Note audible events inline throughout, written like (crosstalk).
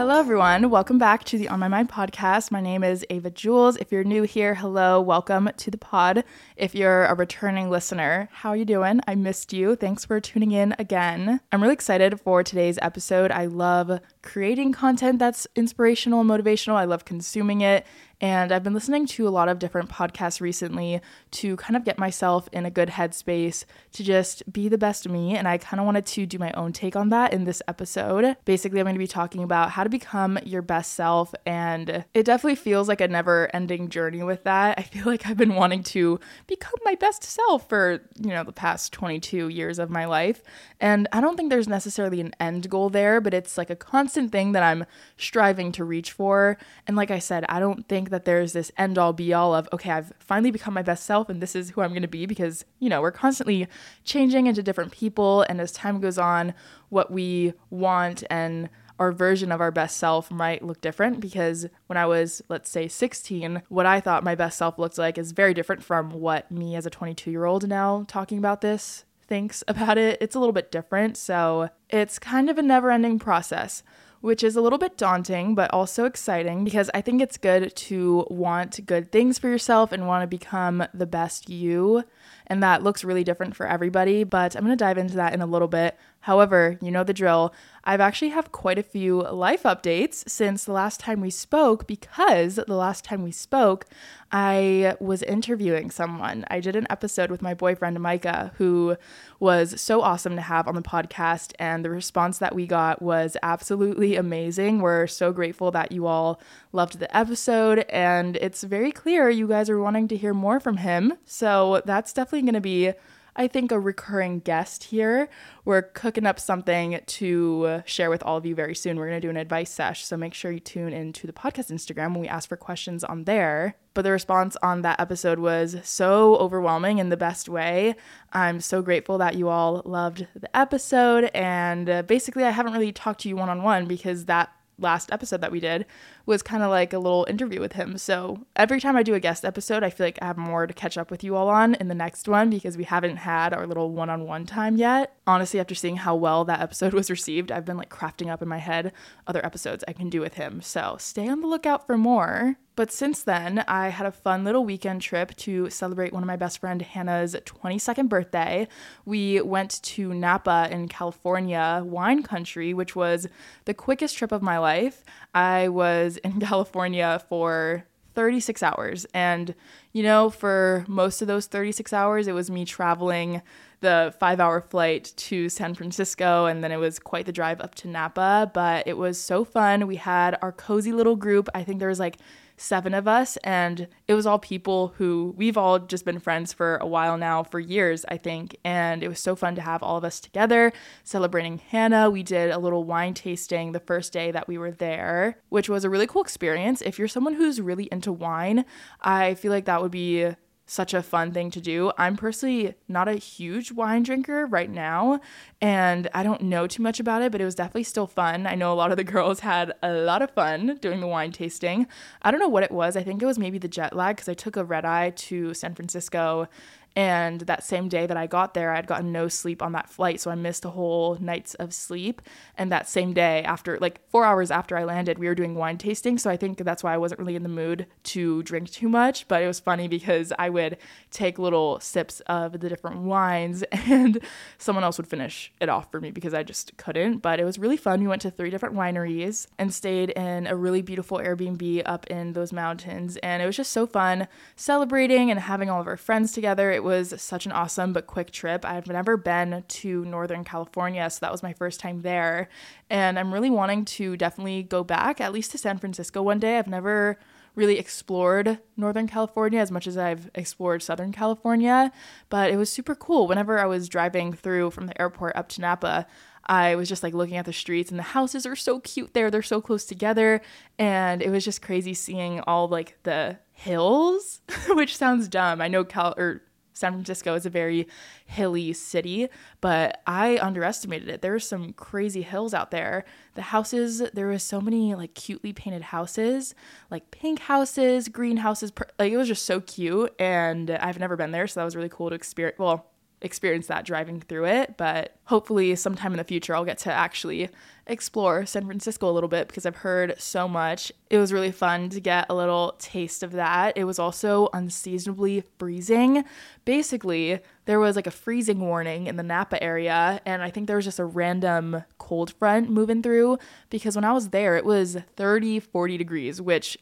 Hello, everyone. Welcome back to the On My Mind podcast. My name is Ava Jules. If you're new here, hello, welcome to the pod. If you're a returning listener, how are you doing? I missed you. Thanks for tuning in again. I'm really excited for today's episode. I love creating content that's inspirational and motivational. I love consuming it. And I've been listening to a lot of different podcasts recently to kind of get myself in a good headspace to just be the best me. And I kind of wanted to do my own take on that in this episode. Basically, I'm going to be talking about how to become your best self. And it definitely feels like a never ending journey with that. I feel like I've been wanting to become my best self for, you know, the past 22 years of my life. And I don't think there's necessarily an end goal there, but it's like a constant thing that I'm striving to reach for. And like I said, I don't think that there's this end all be all of, okay, I've finally become my best self and this is who I'm going to be because, you know, we're constantly changing into different people. And as time goes on, what we want and our version of our best self might look different because when I was, let's say, 16, what I thought my best self looked like is very different from what me as a 22 year old now talking about this thinks about it. It's a little bit different. So it's kind of a never ending process which is a little bit daunting, but also exciting because I think it's good to want good things for yourself and want to become the best you. And that looks really different for everybody, but I'm going to dive into that in a little bit. However, you know the drill. I've actually have quite a few life updates since the last time we spoke because the last time we spoke, I was interviewing someone. I did an episode with my boyfriend Micah who was so awesome to have on the podcast and the response that we got was absolutely amazing. We're so grateful that you all loved the episode and it's very clear you guys are wanting to hear more from him. So that's definitely going to be I think, a recurring guest here. We're cooking up something to share with all of you very soon. We're going to do an advice sesh, so make sure you tune into the podcast Instagram when we ask for questions on there. But the response on that episode was so overwhelming in the best way. I'm so grateful that you all loved the episode. And uh, basically, I haven't really talked to you one on one because that last episode that we did was kind of like a little interview with him. So every time I do a guest episode, I feel like I have more to catch up with you all on in the next one because we haven't had our little one on one time yet. Honestly, after seeing how well that episode (laughs) was received, I've been like crafting up in my head other episodes I can do with him. So stay on the lookout for more. But since then, I had a fun little weekend trip to celebrate one of my best friend Hannah's 22nd birthday. We went to Napa in California, wine country, which was the quickest trip of my life. I was in (laughs) California for 36 hours. And, you know, for most of those 36 hours, it was me traveling the five hour flight to San Francisco. And then it was quite the drive up to Napa. But it was so fun. We had our cozy little group. I think there was like seven of us, and it was all people who we've all just been friends for a while now, for years, I think. And it was so fun to have all of us together celebrating Hannah. We did a little wine tasting the first day that we were there, which was a really cool experience. If you're someone who's really into wine, I feel like that would be such a fun thing to do. I'm personally not a huge wine drinker right now, and I don't know too much about it, but it was definitely still fun. I know a lot of the girls had a lot of fun doing the wine tasting. I don't know what it was. I think it was maybe the jet lag because I took a red eye to San Francisco and that same day that I got there, I had gotten no sleep on that flight. So I missed a whole night's of sleep. And that same day, after like four hours after I landed, we were doing wine tasting. So I think that's why I wasn't really in the mood to drink too much. But it was funny because I would take little sips of the different wines (laughs) and someone else would finish it off for me because I just couldn't. But it was really fun. We went to three different wineries and stayed in a really beautiful Airbnb up in those mountains. And it was just so fun celebrating and having all of our friends together. It it was such an awesome but quick trip. I've never been to Northern California, so that was my first time there. And I'm really wanting to definitely go back, at least to San Francisco one day. I've never really explored Northern California as much as I've explored Southern California, but it was super cool. Whenever I was driving through from the airport up to Napa, I was just like looking at the streets and the houses are so cute there. They're so close together. And it was just crazy seeing all like the hills, (laughs) which sounds dumb. I know Cal or San Francisco is a very hilly city, but I underestimated it. There were some crazy hills out there. The houses, there was so many like cutely painted houses, like pink houses, green houses. Like it was just so cute, and I've never been there, so that was really cool to experience. Well, experience that driving through it. But hopefully, sometime in the future, I'll get to actually explore San Francisco a little bit because I've heard so much. It was really fun to get a little taste of that. It was also unseasonably freezing. Basically, there was like a freezing warning in the Napa area, and I think there was just a random cold front moving through because when I was there, it was 30, 40 degrees, which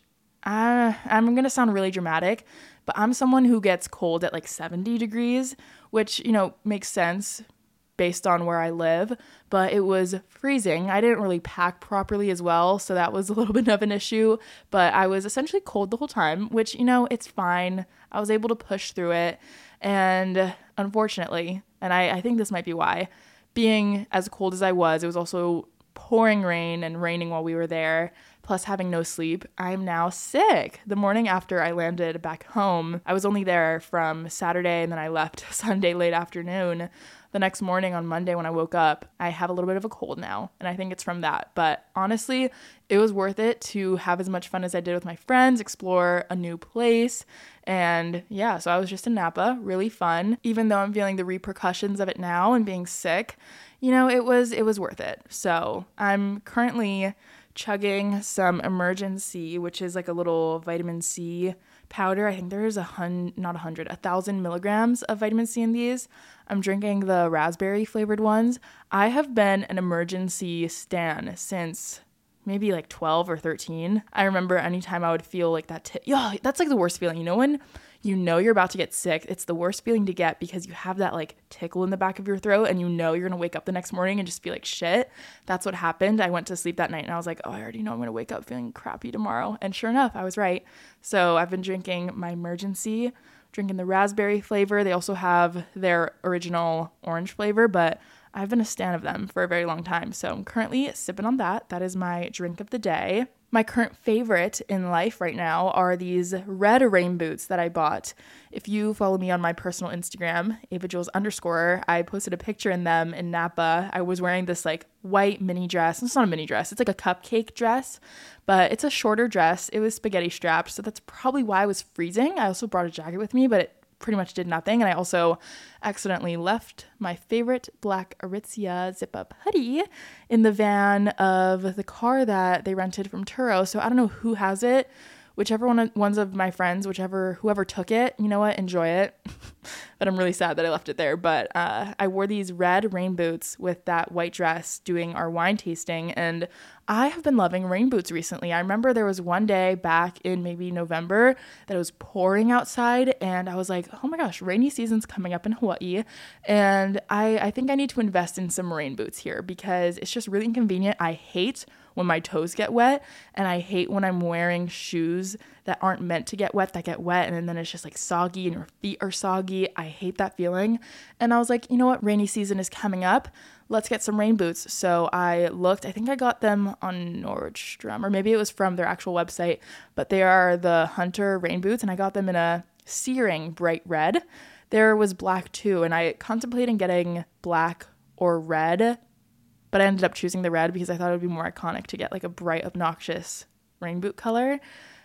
uh, I'm gonna sound really dramatic, but I'm someone who gets cold at like 70 degrees, which, you know, makes sense based on where I live, but it was freezing. I didn't really pack properly as well, so that was a little (laughs) bit of an issue, but I was essentially cold the whole time, which, you know, it's fine. I was able to push through it, and unfortunately, and I, I think this might be why, being as cold as I was, it was also pouring rain and raining while we were there plus having no sleep, I'm now sick. The morning after I landed back home, I was only there from Saturday and then I left (laughs) Sunday late afternoon. The next morning on Monday when I woke up, I have a little bit of a cold now, and I think it's from that. But honestly, it was worth it to have as much fun as I did with my friends, explore a new place, and yeah, so I was just in Napa, really fun. Even though I'm feeling the repercussions of it now and being sick, you know, it was it was worth it. So, I'm currently chugging some Emergen-C, which is like a little vitamin C powder. I think there is a hun not a hundred, a thousand milligrams of vitamin C in these. I'm drinking the raspberry flavored ones. I have been an Emergen-C stan since maybe like 12 or 13. I remember anytime I would feel like that, t- yeah, that's like the worst feeling. You know when you know you're about to get sick. It's the worst feeling to get because you have that like tickle in the back of your throat and you know you're gonna wake up the next morning and just be like, shit. That's what happened. I went to sleep that night and I was like, oh, I already know I'm gonna wake up feeling crappy tomorrow. And sure enough, I was right. So I've been drinking my Emergen-C, drinking the raspberry flavor. They also have their original orange flavor, but I've been a stan of them for a very long time. So I'm currently sipping on that. That is my drink of the day. My current favorite in life right now are these red rain boots that I bought. If you follow me on my personal Instagram, Ava Jules underscore, I posted a picture in them in Napa. I was wearing this like white mini dress. It's not a mini dress, it's like a cupcake dress, but it's a shorter dress. It was spaghetti strapped, so that's probably why I was freezing. I also brought a jacket with me, but it pretty much did nothing. And I also accidentally left my favorite black Aritzia zip up hoodie in the van of the car that they rented from Turo. So I don't know who has it. Whichever one of, ones of my friends, whichever whoever took it, you know what, enjoy it. (laughs) but I'm really sad that I left it there. But uh, I wore these red rain boots with that white dress doing our wine tasting, and I have been loving rain boots recently. I remember there was one day back in maybe November that it was pouring outside, and I was like, oh my gosh, rainy season's coming up in Hawaii. And I, I think I need to invest in some rain boots here because it's just really inconvenient. I hate when my toes get wet, and I hate when I'm wearing shoes that aren't meant to get wet that get wet, and then it's just like soggy and your feet are soggy. I hate that feeling. And I was like, you know what? Rainy season is coming up let's get some rain boots. So I looked, I think I got them on Nordstrom, or maybe it was from their actual website, but they are the Hunter rain boots, and I got them in a searing bright red. There was black too, and I contemplated getting black or red, but I ended up choosing the red because I thought it would be more iconic to get like a bright, obnoxious rain boot color.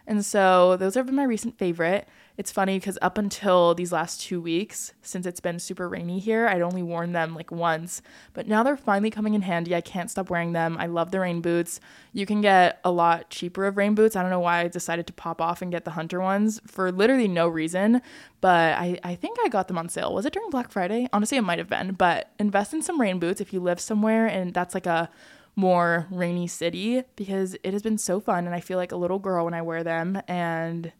And so those have been my recent favorite. It's funny because up until these last two weeks, since it's been super rainy here, I'd only worn them like once. But now they're finally coming in handy. I can't stop wearing them. I love the rain boots. You can get a lot cheaper of rain boots. I don't know why I decided to pop off and get the Hunter ones for literally no reason. But I, I think I got them on sale. Was it during Black Friday? Honestly, it might have been. But invest in some rain boots if you live somewhere and that's like a more rainy city because it has been so fun and I feel like a little girl when I wear them and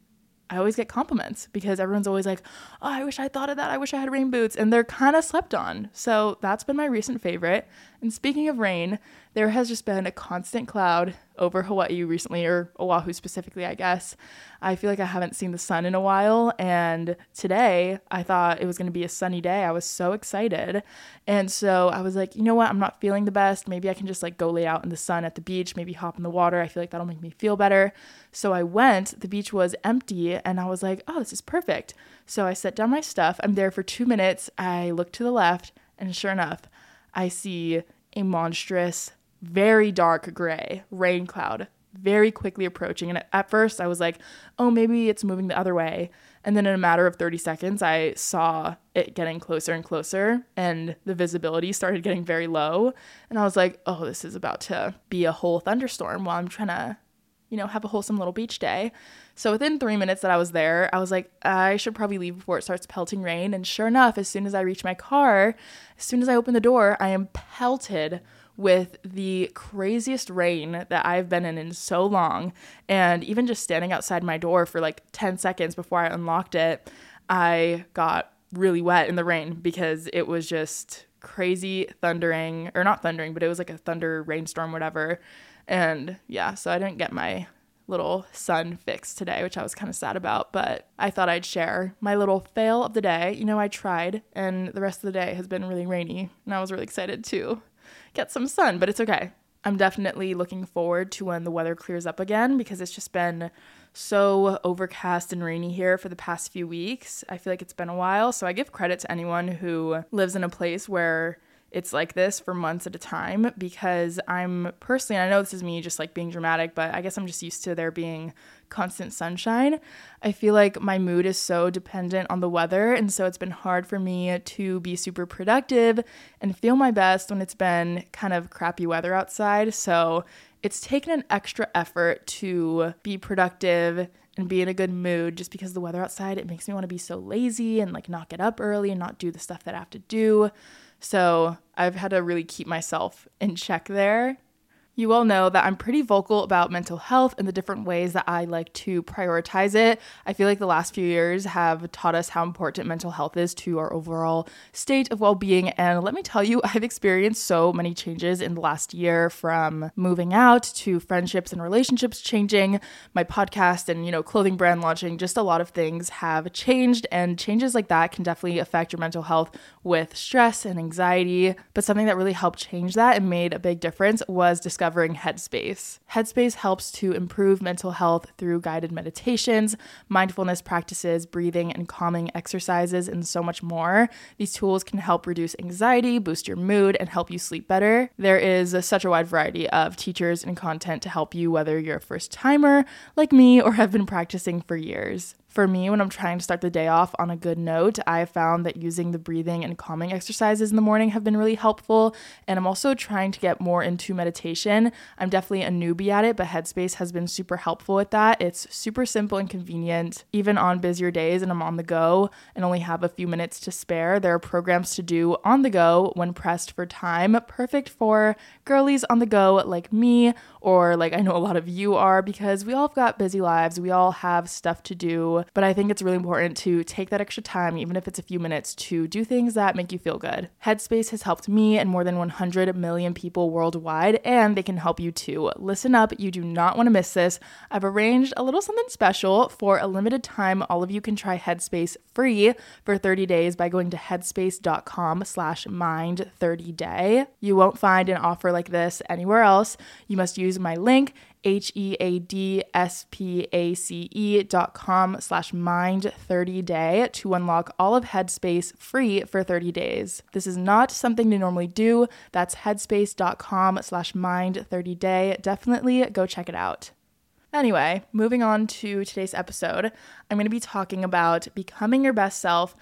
I always get compliments because everyone's always like, "Oh, I wish I thought of that. I wish I had rain boots." And they're kind of slept on. So, that's been my recent favorite. And speaking of rain, there has just been a constant cloud over Hawaii recently, or Oahu specifically, I guess. I feel like I haven't seen the sun in a while, and today I thought it was going to be a sunny day. I was so excited. And so I was like, you know what? I'm not feeling the best. Maybe I can just like go lay out in the sun at the beach, maybe hop in the water. I feel like that'll make me feel better. So I went, the beach was empty, and I was like, oh, this is perfect. So I set down my stuff. I'm there for two minutes. I look to the left, and sure enough, I see a monstrous very dark gray rain cloud very quickly approaching. And at first, I was like, oh, maybe it's moving the other way. And then in a matter of 30 seconds, I saw it getting closer and closer, and the visibility started getting very low. And I was like, oh, this is about to be a whole thunderstorm while I'm trying to, you know, have a wholesome little beach day. So within three minutes that I was there, I was like, I should probably leave before it starts pelting rain. And sure enough, as soon as I reach my car, as soon as I open the door, I am pelted with the craziest rain that I've been in in so long. And even just standing outside my door for like 10 seconds before I unlocked it, I got really wet in the rain because it was just crazy thundering, or not thundering, but it was like a thunder rainstorm, whatever. And yeah, so I didn't get my little sun fix today, which I was kind of sad about, but I thought I'd share my little fail of the day. You know, I tried, and the rest of the day has been really rainy, and I was really excited to get some sun, but it's okay. I'm definitely looking forward to when the weather clears up again because it's just been so overcast and rainy here for the past few weeks. I feel like it's been a while. So I give credit to anyone who lives in a place where it's like this for months at a time because I'm personally, I know this is me just like being dramatic, but I guess I'm just used to there being constant sunshine. I feel like my mood is so dependent on the weather, and so it's been hard for me to be super productive and feel my best when it's been kind of crappy weather outside. So it's taken an extra effort to be productive and be in a good mood just because the weather outside it makes me want to be so lazy and like not get up early and not do the stuff that I have to do. So I've had to really keep myself in check there. You all know that I'm pretty vocal about mental health and the different ways that I like to prioritize it. I feel like the last few years have taught us how important mental health is to our overall state of well being. And let me tell you, I've experienced so many changes in the last year from moving out to friendships and relationships changing, my podcast and, you know, clothing brand launching. Just a lot of things have changed, and changes like that can definitely affect your mental health with stress and anxiety. But something that really helped change that and made a big difference was discovering discovering Headspace. Headspace helps to improve mental health through guided meditations, mindfulness practices, breathing and calming exercises, and so much more. These tools can help reduce anxiety, boost your mood, and help you sleep better. There is a, such a wide variety of teachers and content to help you, whether you're a first timer like me or have been practicing for years for me, when I'm trying to start the day off on a good note, I have found that using the breathing and calming exercises in the morning have been really helpful. And I'm also trying to get more into meditation. I'm definitely a newbie at it, but Headspace has been super helpful with that. It's super simple and convenient, even on busier days and I'm on the go and only have a few minutes to spare. There are programs to do on the go when pressed for time, perfect for girlies on the go like me, or like I know a lot of you are, because we all have got busy lives. We all have stuff to do but I think it's really important to take that extra time, even if it's a few minutes, to do things that make you feel good. Headspace has helped me and more than 100 million people worldwide, and they can help you too. Listen up, you do not want to miss this. I've arranged a little something special for a limited time. All of you can try Headspace free for 30 days by going to headspace.com slash mind 30 day. You won't find an offer like this anywhere else. You must use my link H-E-A-D-S-P-A-C-E dot com slash mind 30 day to unlock all of Headspace free for 30 days. This is not something to normally do. That's headspace.com slash mind 30 day. Definitely go check it out. Anyway, moving on to today's episode, I'm going to be talking about becoming your best self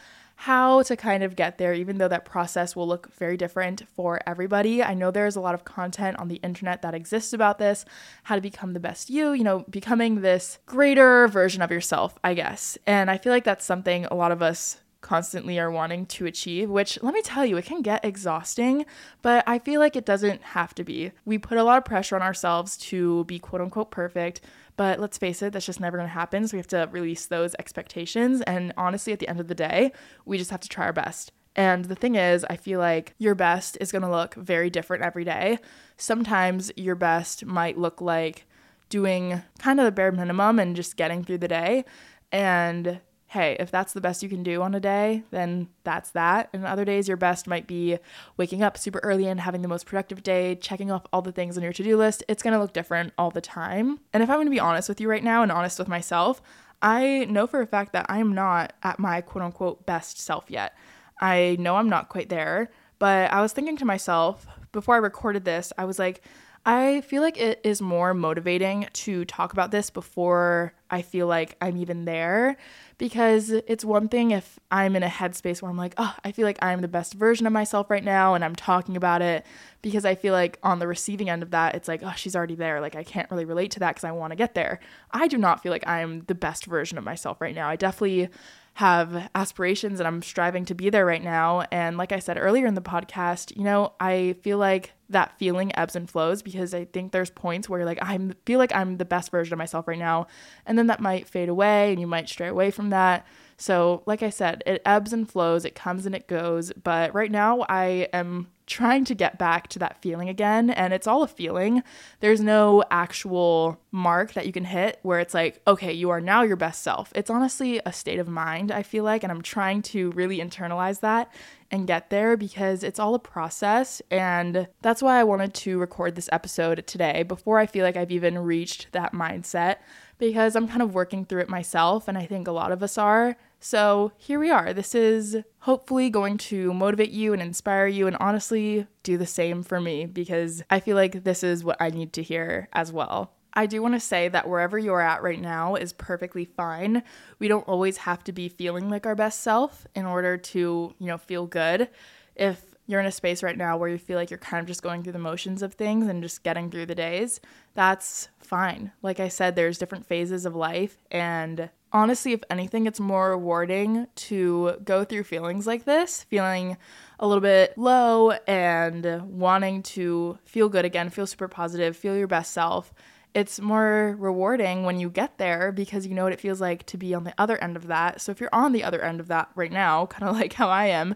how to kind of get there, even though that process will look very different for everybody. I know there's a lot of content on the internet that exists about this, how to become the best you, you know, becoming this greater version of yourself, I guess. And I feel like that's something a lot of us constantly are wanting to achieve, which let me tell you, it can get exhausting, but I feel like it doesn't have to be. We put a lot of pressure on ourselves to be quote unquote perfect, but let's face it, that's just never going to happen. So we have to release those expectations. And honestly, at the end of the day, we just have to try our best. And the thing is, I feel like your best is going to look very different every day. Sometimes your best might look like doing kind of the bare minimum and just getting through the day. And hey, if that's the best you can do on a day, then that's that. And other days, your best might be waking up super early and having the most productive day, checking off all the things on your to do list. It's gonna look different all the time. And if I'm gonna be honest with you right now and honest with myself, I know for a fact that I am not at my quote unquote best self yet. I know I'm not quite there, but I was thinking to myself before I recorded this, I was like, I feel like it is more motivating to talk about this before I feel like I'm even there because it's one thing if I'm in a headspace where I'm like, oh, I feel like I'm the best version of myself right now and I'm talking about it because I feel like on the receiving end of that, it's like, oh, she's already there. Like, I can't really relate to that because I want to get there. I do not feel like I'm the best version of myself right now. I definitely have aspirations and I'm striving to be there right now. And like I said earlier in the podcast, you know, I feel like that feeling ebbs and flows because I think there's points where like I feel like I'm the best version of myself right now, and then that might fade away and you might stray away from that. So, like I said, it ebbs and flows, it comes and it goes, but right now I am trying to get back to that feeling again. And it's all a feeling. There's no actual mark that you can hit where it's like, okay, you are now your best self. It's honestly a state of mind, I feel like. And I'm trying to really internalize that and get there because it's all a process. And that's why I wanted to record this episode today before I feel like I've even reached that mindset because I'm kind of working through it myself. And I think a lot of us are. So here we are. This is hopefully going to motivate you and inspire you, and honestly, do the same for me because I feel like this is what I need to hear as well. I do want to say that wherever you're at right now is perfectly fine. We don't always have to be feeling like our best self in order to, you know, feel good. If you're in a space right now where you feel like you're kind of just going through the motions of things and just getting through the days, that's fine. Like I said, there's different phases of life and honestly, if anything, it's more rewarding to go through feelings like this, feeling a little bit low and wanting to feel good again, feel super positive, feel your best self. It's more rewarding when you get there because you know what it feels like to be on the other end of that. So if you're on the other end of that right now, (laughs) kind of like how I am,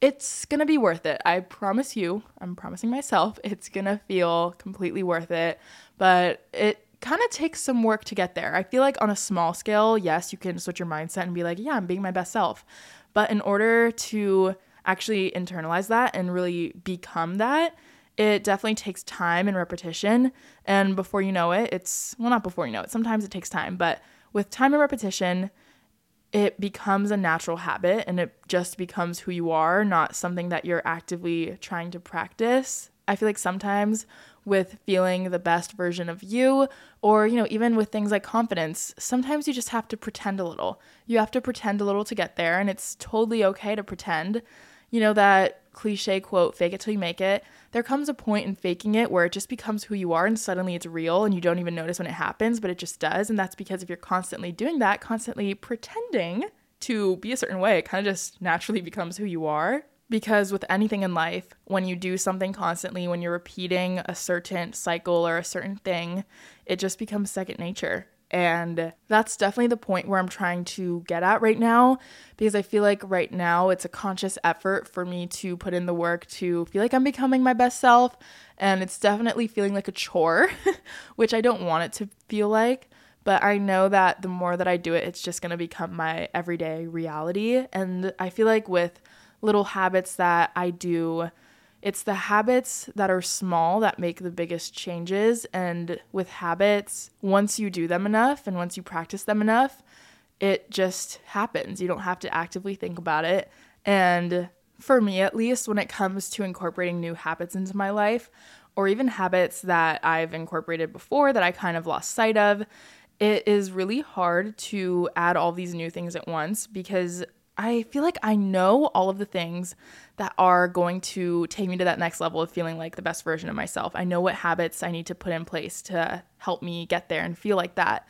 it's gonna be worth it. I promise you, I'm promising myself, (laughs) it's gonna feel completely worth it. But it kind of takes some work to get there. I feel like on a small scale, yes, you can switch your mindset and be like, yeah, I'm being my best self. But in order to actually internalize that and really become that, it definitely takes time and repetition. And before you know it, it's, well, not before you know it, sometimes it takes time, but with time and repetition, it becomes a natural habit and it just becomes who you are, not something that you're actively trying to practice. I feel like sometimes with feeling the best version of you or you know even with things like confidence sometimes you just have to pretend a little. You have to pretend a little to get there and it's totally okay to pretend. You know that cliche quote fake it till you make it. There comes a point in faking it where it just becomes who you are and suddenly it's real and you don't even notice when it happens but it just does and that's because if you're constantly doing that constantly pretending to be a certain way it kind of just naturally becomes who you are because with anything in life, when you do something constantly, when you're repeating a certain cycle or a certain thing, it just becomes second nature. And that's definitely the point where I'm trying to get at right now because I feel like right now it's a conscious effort for me to put in the work to feel like I'm becoming my best self. And it's definitely feeling like a chore, (laughs) which I don't want it to feel like. But I know that the more that I do it, it's just to become my everyday reality. And I feel like with little habits that I do. It's the habits that are small that make the biggest changes. And with habits, once you do them enough and once you practice them enough, it just happens. You don't have to actively think about it. And for me, at least, when it comes to incorporating new habits into my life, or even habits that I've incorporated before that I kind of lost sight of, it is really hard to add all these new things at once because I feel like I know all of the things that are going to take me to that next level of feeling like the best version of myself. I know what habits I need to put in place to help me get there and feel like that.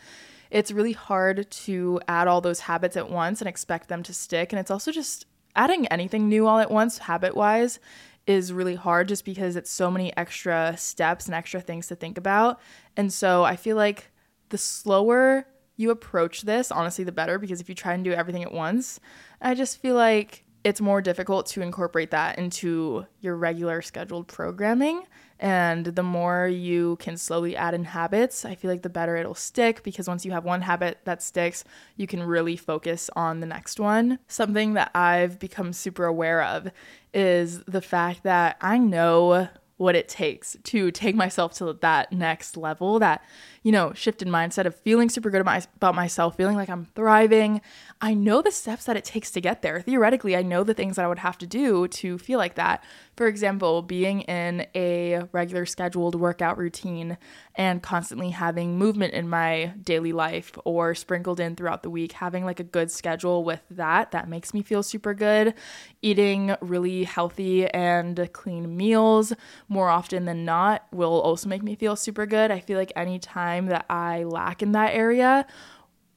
It's really hard to add all those habits at once and expect them to stick. And it's also just adding anything new all at once, habit wise, is really hard just because it's so many extra steps and extra things to think about. And so I feel like the slower you approach this, honestly, the better because if you try and do everything at once, I just feel like it's more difficult to incorporate that into your regular scheduled programming. And the more you can slowly add in habits, I feel like the better it'll stick because once you have one habit that sticks, you can really focus on the next one. Something that I've become super aware of is the fact that I know what it takes to take myself to that next level that you know, shift in mindset of feeling super good about myself, feeling like I'm thriving. I know the steps that it takes to get there. Theoretically, I know the things that I would have to do to feel like that. For example, being in a regular scheduled workout routine and constantly having movement in my daily life or sprinkled in throughout the week, having like a good schedule with that, that makes me feel super good. Eating really healthy and clean meals more often than not will also make me feel super good. I feel like anytime that I lack in that area,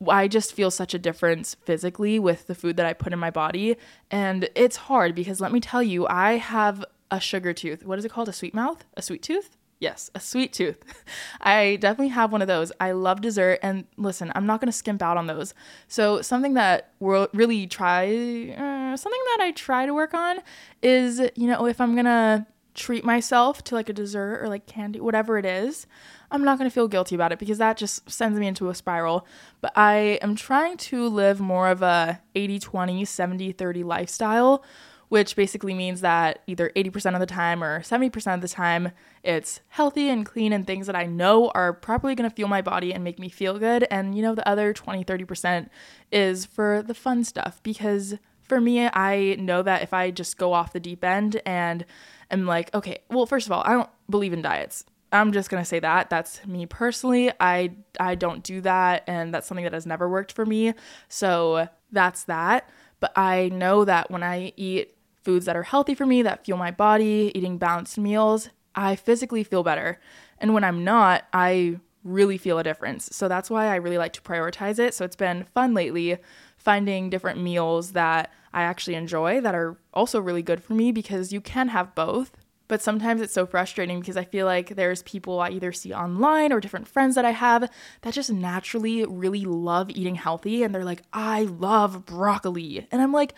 I just feel such a difference physically with the food that I put in my body. And it's hard because let me tell you, I have a sugar tooth. What is it called? A sweet mouth? A sweet tooth? Yes, a sweet tooth. (laughs) I definitely have one of those. I love dessert. And listen, I'm not going to skimp out on those. So, something that we'll really try, uh, something that I try to work on is, you know, if I'm going to treat myself to like a dessert or like candy, whatever it is, I'm not going to feel guilty about it because that just sends me into a spiral. But I am trying to live more of a 80 20, 70 30 lifestyle, which basically means that either 80% of the time or 70% of the time it's healthy and clean and things that I know are properly going to fuel my body and make me feel good. And you know, the other 20, 30% is for the fun stuff because for me, I know that if I just go off the deep end and am like, okay, well, first of all, I don't believe in diets. I'm just gonna say that. That's me personally. I I don't do that, and that's something that has never worked for me. So that's that. But I know that when I eat foods that are healthy for me, that fuel my body, eating balanced meals, I physically feel better. And when I'm not, I really feel a difference. So that's why I really like to prioritize it. So it's been fun lately finding different meals that I actually enjoy that are also really good for me because you can have both. But sometimes it's so frustrating because I feel like there's people I either see online or different friends that I have that just naturally really love eating healthy and they're like, I love broccoli. And I'm like,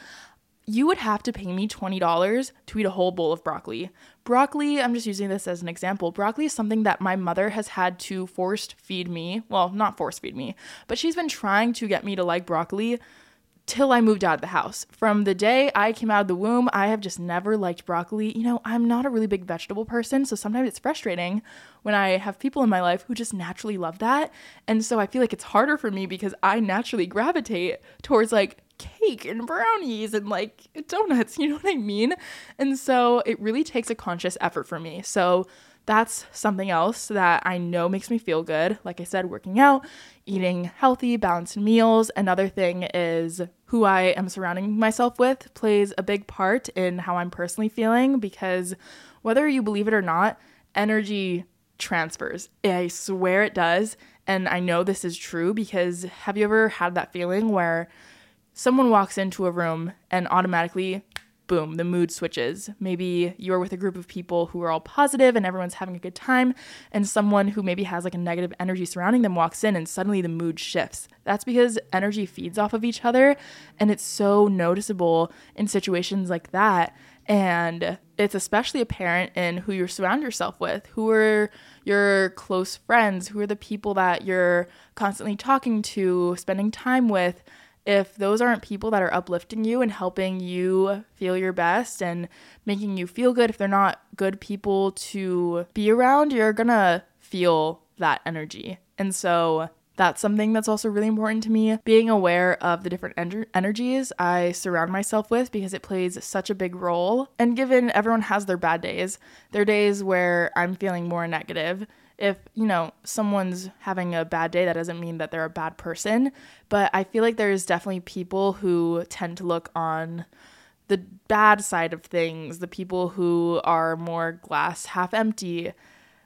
you would have to pay me $20 to eat a whole bowl of broccoli. Broccoli, I'm just using this as an example. Broccoli is something that my mother has had to forced feed me. Well, not force feed me, but she's been trying to get me to like broccoli till I moved out of the house. From the day I came out of the womb, I have just never liked broccoli. You know, I'm not a really big vegetable person, so sometimes it's frustrating when I have people in my life who just naturally love that. And so I feel like it's harder for me because I naturally gravitate towards like cake and brownies and like donuts, (laughs) you know what I mean? And so it really takes a conscious effort for me. So that's something else that I know makes me feel good. Like I said, working out, eating healthy, balanced meals. Another thing is who I am surrounding myself with plays a big part in how I'm personally feeling because whether you believe it or not, energy transfers. I swear it does. And I know this is true because have you ever had that feeling where someone walks into a room and automatically boom, the mood switches. Maybe you're with a group of people who are all positive and everyone's having a good time, and someone who maybe has like a negative energy surrounding them walks in and suddenly the mood shifts. That's because energy feeds off of each other, and it's so noticeable in situations like that. And it's especially apparent in who you surround yourself with. Who are your close friends? Who are the people that you're constantly talking to, spending time with? If those aren't people that are uplifting you and helping you feel your best and making you feel good, if they're not good people to be around, you're gonna feel that energy. And so that's something that's also really important to me. Being aware of the different en- energies I surround myself with because it plays such a big role. And given everyone has their bad days, there are days where I'm feeling more negative if you know someone's having a bad day that doesn't mean that they're a bad person. But i feel like there's definitely people who tend to look on the bad side of things the people who are more glass half empty.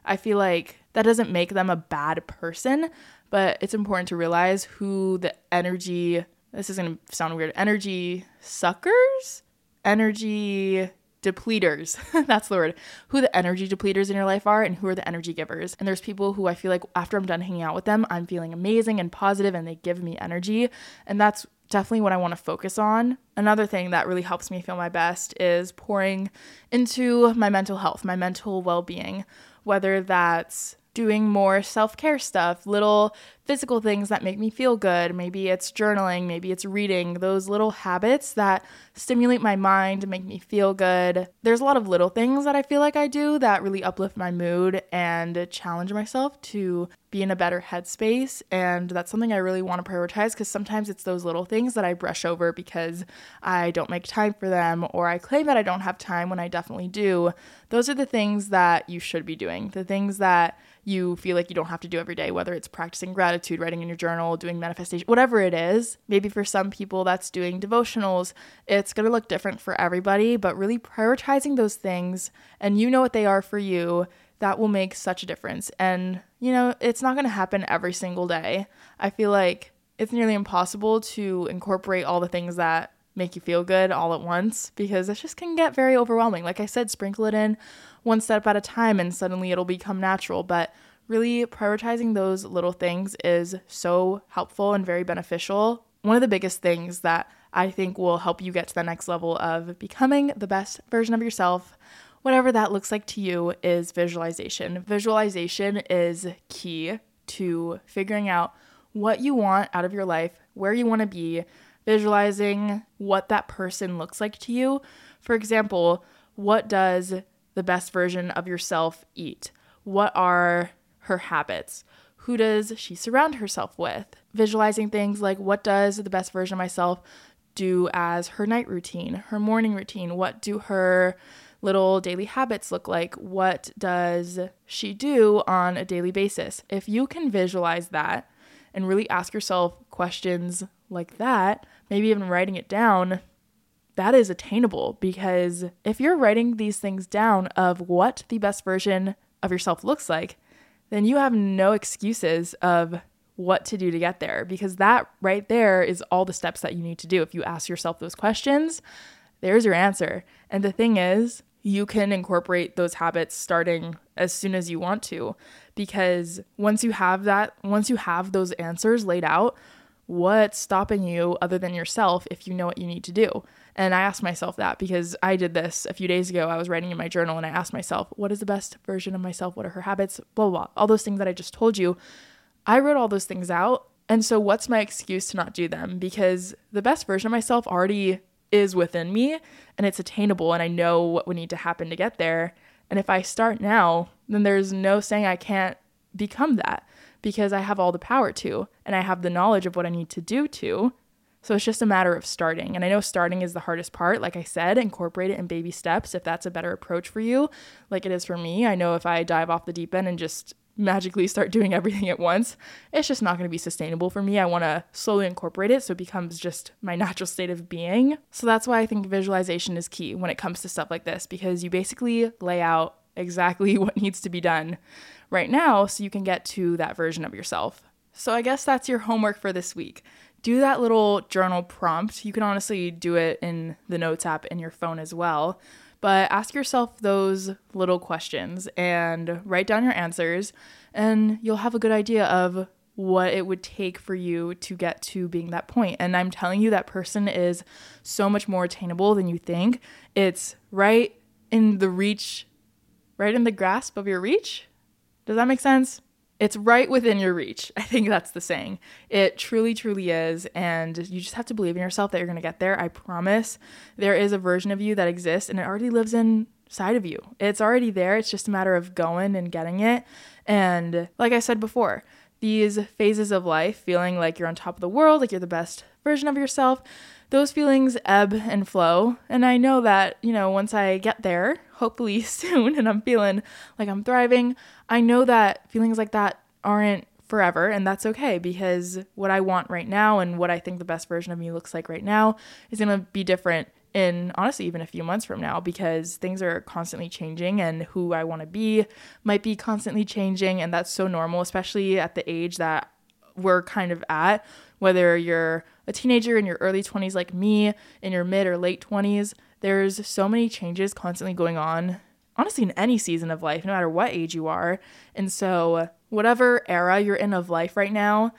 I feel like that doesn't make them a bad person but it's important to realize who the energy this is going to sound weird energy suckers? Energy depleters. (laughs) That's the word. Who the energy depleters in your life are and who are the energy givers. And there's people who I feel like after I'm done hanging out with them, I'm feeling amazing and positive and they give me energy. And that's definitely what I want to focus on. Another thing that really helps me feel my best is pouring into my mental health, my mental well being, whether that's doing more self care stuff, little physical things that make me feel good. Maybe it's journaling, maybe it's reading, those little habits that stimulate my mind, make me feel good. There's a lot of little things that I feel like I do that really uplift my mood and challenge myself to be in a better headspace. And that's something I really want to prioritize because sometimes it's those little things that I brush over because I don't make time for them or I claim that I don't have time when I definitely do. Those are the things that you should be doing, the things that you feel like you don't have to do every day, whether it's practicing gratitude, writing in your journal, doing manifestation, whatever it is. Maybe for some people that's doing devotionals. It's going to look different for everybody, but really prioritizing those things and you know what they are for you, that will make such a difference. And, you know, it's not going to happen every single day. I feel like it's nearly impossible to incorporate all the things that make you feel good all at once because it just can get very overwhelming. Like I said, sprinkle it in one step at a time and suddenly it'll become natural. But really prioritizing those little things is so helpful and very beneficial. One of the biggest things that I think will help you get to the next level of becoming the best version of yourself, whatever that looks like to you, is visualization. Visualization is key to figuring out what you want out of your life, where you want to be, visualizing what that person looks like to you. For example, what does the best version of yourself eat? What are her habits? Who does she surround herself with? Visualizing things like what does the best version of myself do as her night routine, her morning routine? What do her little daily habits look like? What does she do on a daily basis? If you can visualize that and really ask yourself questions like that, maybe even writing it down, that is attainable because if you're writing these things down of what the best version of yourself looks like, then you have no excuses of what to do to get there because that right there is all the steps that you need to do. If you ask yourself those questions, there's your answer. And the thing is, you can incorporate those habits starting as soon as you want to because once you have that, once you have those answers laid out, what's stopping you other than yourself if you know what you need to do? And I asked myself that because I did this a few days ago. I was writing in my journal and I asked myself, what is the best version of myself? What are her habits? Blah, blah, blah. All those things that I just told you. I wrote all those things out. And so, what's my excuse to not do them? Because the best version of myself already is within me and it's attainable, and I know what would need to happen to get there. And if I start now, then there's no saying I can't become that because I have all the power to, and I have the knowledge of what I need to do to. So it's just a matter of starting. And I know starting is the hardest part. Like I said, incorporate it in baby steps if that's a better approach for you, like it is for me. I know if I dive off the deep end and just magically start doing everything at once, it's just not going to be sustainable for me. I want to slowly incorporate it so it becomes just my (laughs) natural state of being. So that's why I think visualization is key when it comes to stuff like this because you basically lay out exactly (laughs) what needs to be done right now so you can get to that version of yourself. So I guess that's your homework for this week. Do that little journal prompt. You can honestly do it in the Notes app in your phone as well. But ask yourself those little questions and write down your answers, and you'll have a good idea of what it would take for you to get to being that point. And I'm telling you, that person is so much more attainable than you think. It's right in the reach, right in the grasp of your reach. Does that make sense? It's right within your reach. (laughs) I think that's the saying. It truly, truly is. And you just have to believe in yourself that you're going to get there. I promise there is a version of you that exists and it already lives inside of you. It's already there. It's just a matter of going and getting it. And like I said before, these phases of life, feeling like you're on top of the world, like you're the best version of yourself, those feelings ebb and flow. And I know that, you know, once I get there, hopefully (laughs) soon, and I'm feeling like I'm thriving, I know that feelings like that aren't forever, and that's okay because what I want right now and what I think the best version of me looks like right now is going to be different in honestly even a few months from now because things are constantly changing and who I want to be might be constantly changing and that's so normal especially at the age that we're kind of at whether you're a teenager in your early 20s like me in your mid or late 20s there's so many changes constantly going on honestly in any season of life no matter what age you are and so whatever era you're in of life right now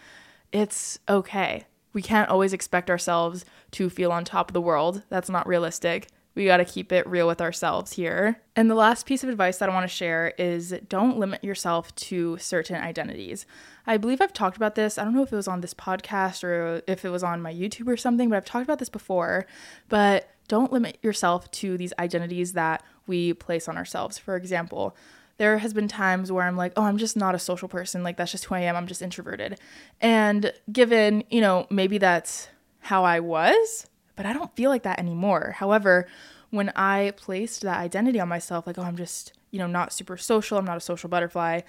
it's okay we can't always expect ourselves to feel on top of the world. That's not realistic. We got to keep it real with ourselves here. And the last piece of advice that I want to share is don't limit yourself to certain identities. I believe I've talked about this. I don't know if it was on this podcast or if it was on my YouTube or something, but I've talked about this before. But don't limit yourself to these identities that we place on ourselves. For example, there has been times where I'm like, oh, I'm just not a social person. Like, that's just who I am. I'm just introverted. And given, you know, maybe that's how I was, but I don't feel like that anymore. However, when I placed that identity on myself, like, oh, I'm just, you know, not super social, I'm not a social butterfly,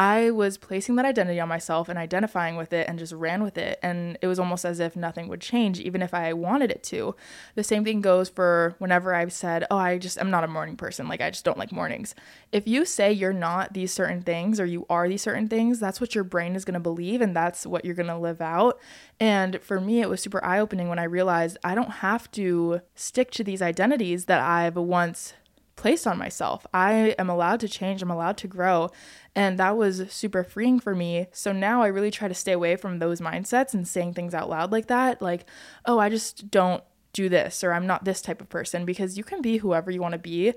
I was placing that identity on myself and identifying with it and just ran with it. And it was almost as if nothing would change, even if I wanted it to. The same thing goes for whenever I've said, Oh, I just, I'm not a morning person. Like, I just don't like mornings. If you say you're not these certain things or you are these certain things, that's what your brain is going to believe and that's what you're going to live out. And for me, it was super eye opening when I realized I don't have to stick to these identities that I've once placed on myself. I am allowed to change, I'm allowed to grow. And that was super freeing for me. So now I really try to stay away from those mindsets and saying things out loud like that. Like, oh, I just don't do this or I'm not this type of person because you can be whoever you want to be.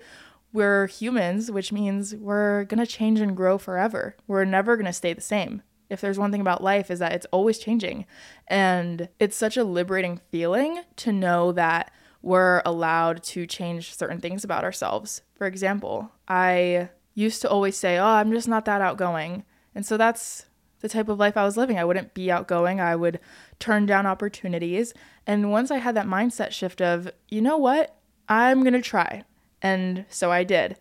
We're humans, which means we're going to change and grow forever. We're never going to stay the same. If there's one thing about life is that it's always changing. And it's such a liberating feeling to know that we're allowed to change certain things about ourselves. For example, I used to always say, Oh, I'm just not that outgoing. And so that's the type of life I was living. I wouldn't be outgoing, I would turn down opportunities. And once I had that mindset shift of, you know what, I'm going to try. And so I did.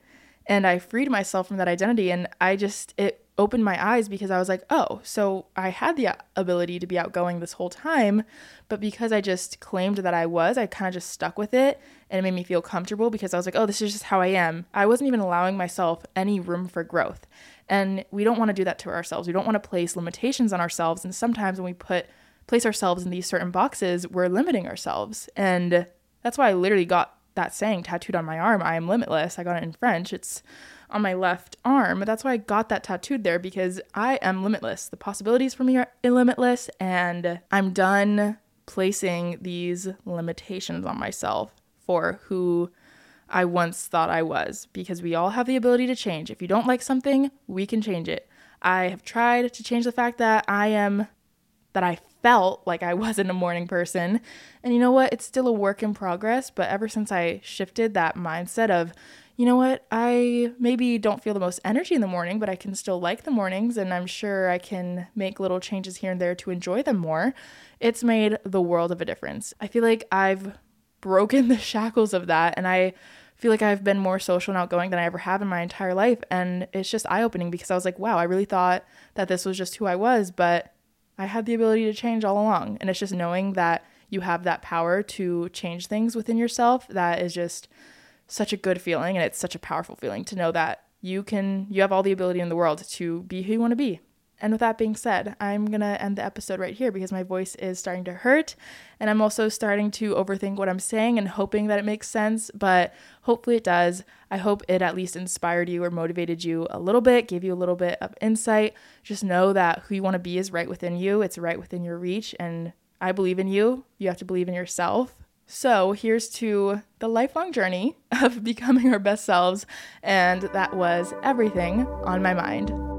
And I freed myself from that identity. And I just, it opened my eyes because I was like, oh, so I had the uh, ability to be outgoing this whole time, but because I just claimed that I was, I kind of just stuck with it and it made me feel comfortable because I was like, oh, this is just how I am. I wasn't even allowing myself any room for growth. And we don't want to do that to ourselves. We don't want to place limitations on ourselves. And sometimes when we put place ourselves in these certain boxes, we're limiting ourselves. And that's why I literally got that saying tattooed on my arm, I am limitless. I got it in French. It's on my left arm. That's why I got that tattooed there because I am limitless. The possibilities for me are limitless, and I'm done placing these limitations on myself for who I once thought I was because we all have the ability to change. If you don't like something, we can change it. I have tried to change the fact that I am that I felt like I (laughs) wasn't a morning person. And you know what? It's still a work in progress, but ever since I shifted that mindset of you know what, I maybe don't feel the most energy in the morning, but I can still like the mornings, and I'm sure I can make little changes here and there to enjoy them more. It's made the world of a difference. I feel like I've broken (laughs) the shackles of that, and I feel like I've been more social and outgoing than I ever have in my entire life. And it's just eye opening because I was like, wow, I really thought that this was just who I was, but I had the ability to change all along. And it's just knowing that you have that power to change things within yourself that is just such a good feeling and it's such a powerful feeling to know that you can you have all the ability in the world to be who you want to be. And with that being said, I'm going to end the episode right here because my voice is starting to hurt and I'm also starting to overthink what I'm saying and hoping that it makes sense, but hopefully it does. I hope it at least inspired you or motivated you a little bit, gave you a little bit of insight. Just know that who you want to be is right within you, it's right within your reach and I believe in you. You have to believe in yourself. So here's to the lifelong journey (laughs) of becoming our best selves, and that was everything on my mind.